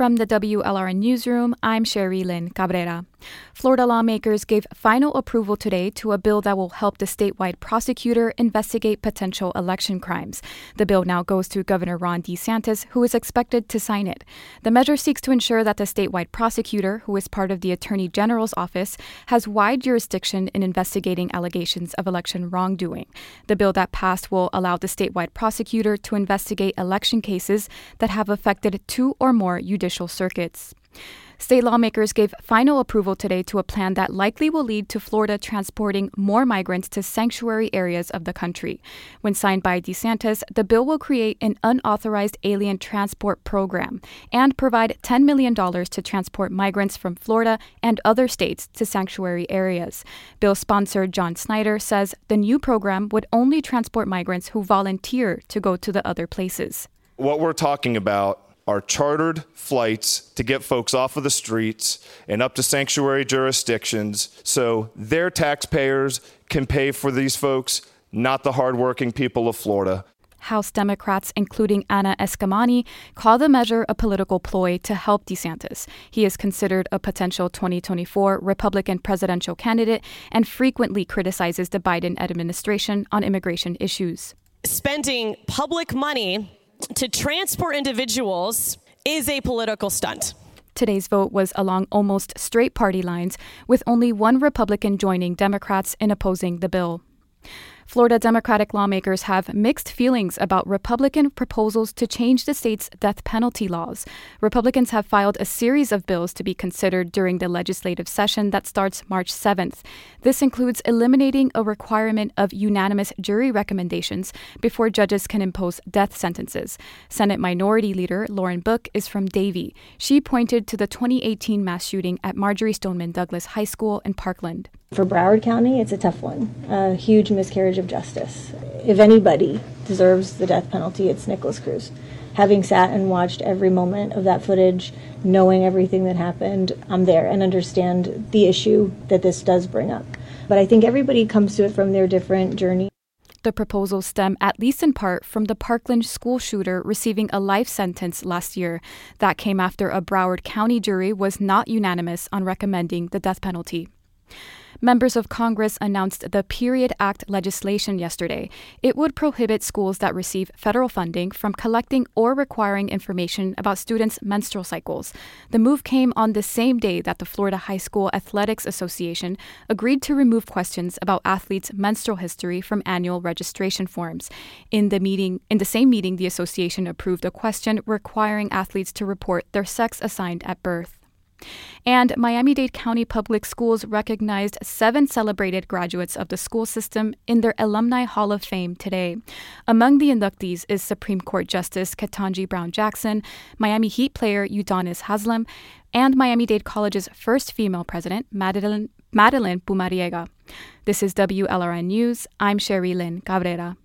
from the WLRN Newsroom, I'm Sherrilyn Cabrera. Florida lawmakers gave final approval today to a bill that will help the statewide prosecutor investigate potential election crimes. The bill now goes to Governor Ron DeSantis, who is expected to sign it. The measure seeks to ensure that the statewide prosecutor, who is part of the Attorney General's office, has wide jurisdiction in investigating allegations of election wrongdoing. The bill that passed will allow the statewide prosecutor to investigate election cases that have affected two or more judicial circuits. State lawmakers gave final approval today to a plan that likely will lead to Florida transporting more migrants to sanctuary areas of the country. When signed by DeSantis, the bill will create an unauthorized alien transport program and provide $10 million to transport migrants from Florida and other states to sanctuary areas. Bill sponsor John Snyder says the new program would only transport migrants who volunteer to go to the other places. What we're talking about are chartered flights to get folks off of the streets and up to sanctuary jurisdictions so their taxpayers can pay for these folks, not the hardworking people of Florida. House Democrats, including Anna Eskamani, call the measure a political ploy to help DeSantis. He is considered a potential 2024 Republican presidential candidate and frequently criticizes the Biden administration on immigration issues. Spending public money to transport individuals is a political stunt. Today's vote was along almost straight party lines, with only one Republican joining Democrats in opposing the bill. Florida Democratic lawmakers have mixed feelings about Republican proposals to change the state's death penalty laws. Republicans have filed a series of bills to be considered during the legislative session that starts March 7th. This includes eliminating a requirement of unanimous jury recommendations before judges can impose death sentences. Senate Minority Leader Lauren Book is from Davie. She pointed to the 2018 mass shooting at Marjory Stoneman Douglas High School in Parkland. For Broward County, it's a tough one. A huge miscarriage of justice. If anybody deserves the death penalty, it's Nikolas Cruz. Having sat and watched every moment of that footage, knowing everything that happened, I'm there and understand the issue that this does bring up. But I think everybody comes to it from their different journey. The proposals stem, at least in part, from the Parkland school shooter receiving a life sentence last year. That came after a Broward County jury was not unanimous on recommending the death penalty. Members of Congress announced the Period Act legislation yesterday. It would prohibit schools that receive federal funding from collecting or requiring information about students' menstrual cycles. The move came on the same day that the Florida High School Athletics Association agreed to remove questions about athletes' menstrual history from annual registration forms. In the meeting, in the same meeting, the association approved a question requiring athletes to report their sex assigned at birth. And Miami Dade County Public Schools recognized seven celebrated graduates of the school system in their Alumni Hall of Fame today. Among the inductees is Supreme Court Justice Ketanji Brown Jackson, Miami Heat player Udonis Haslem, and Miami Dade College's first female president, Madeline, Madeline Pumariega. This is WLRN News. I'm Sherrilyn Cabrera.